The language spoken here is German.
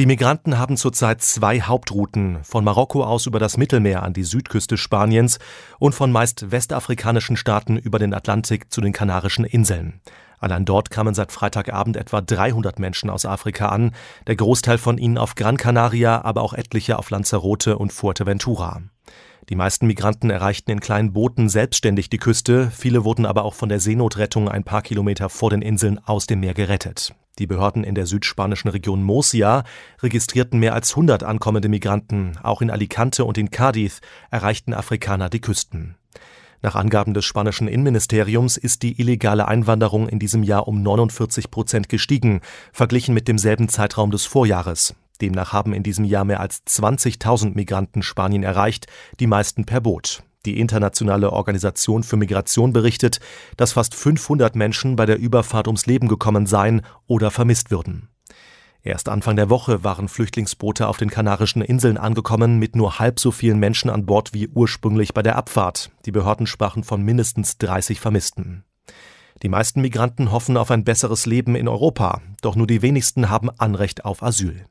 Die Migranten haben zurzeit zwei Hauptrouten, von Marokko aus über das Mittelmeer an die Südküste Spaniens und von meist westafrikanischen Staaten über den Atlantik zu den Kanarischen Inseln. Allein dort kamen seit Freitagabend etwa 300 Menschen aus Afrika an, der Großteil von ihnen auf Gran Canaria, aber auch etliche auf Lanzarote und Fuerteventura. Die meisten Migranten erreichten in kleinen Booten selbstständig die Küste, viele wurden aber auch von der Seenotrettung ein paar Kilometer vor den Inseln aus dem Meer gerettet. Die Behörden in der südspanischen Region Murcia registrierten mehr als 100 ankommende Migranten. Auch in Alicante und in Cádiz erreichten Afrikaner die Küsten. Nach Angaben des spanischen Innenministeriums ist die illegale Einwanderung in diesem Jahr um 49 Prozent gestiegen, verglichen mit demselben Zeitraum des Vorjahres. Demnach haben in diesem Jahr mehr als 20.000 Migranten Spanien erreicht, die meisten per Boot. Die Internationale Organisation für Migration berichtet, dass fast 500 Menschen bei der Überfahrt ums Leben gekommen seien oder vermisst würden. Erst Anfang der Woche waren Flüchtlingsboote auf den Kanarischen Inseln angekommen mit nur halb so vielen Menschen an Bord wie ursprünglich bei der Abfahrt. Die Behörden sprachen von mindestens 30 Vermissten. Die meisten Migranten hoffen auf ein besseres Leben in Europa, doch nur die wenigsten haben Anrecht auf Asyl.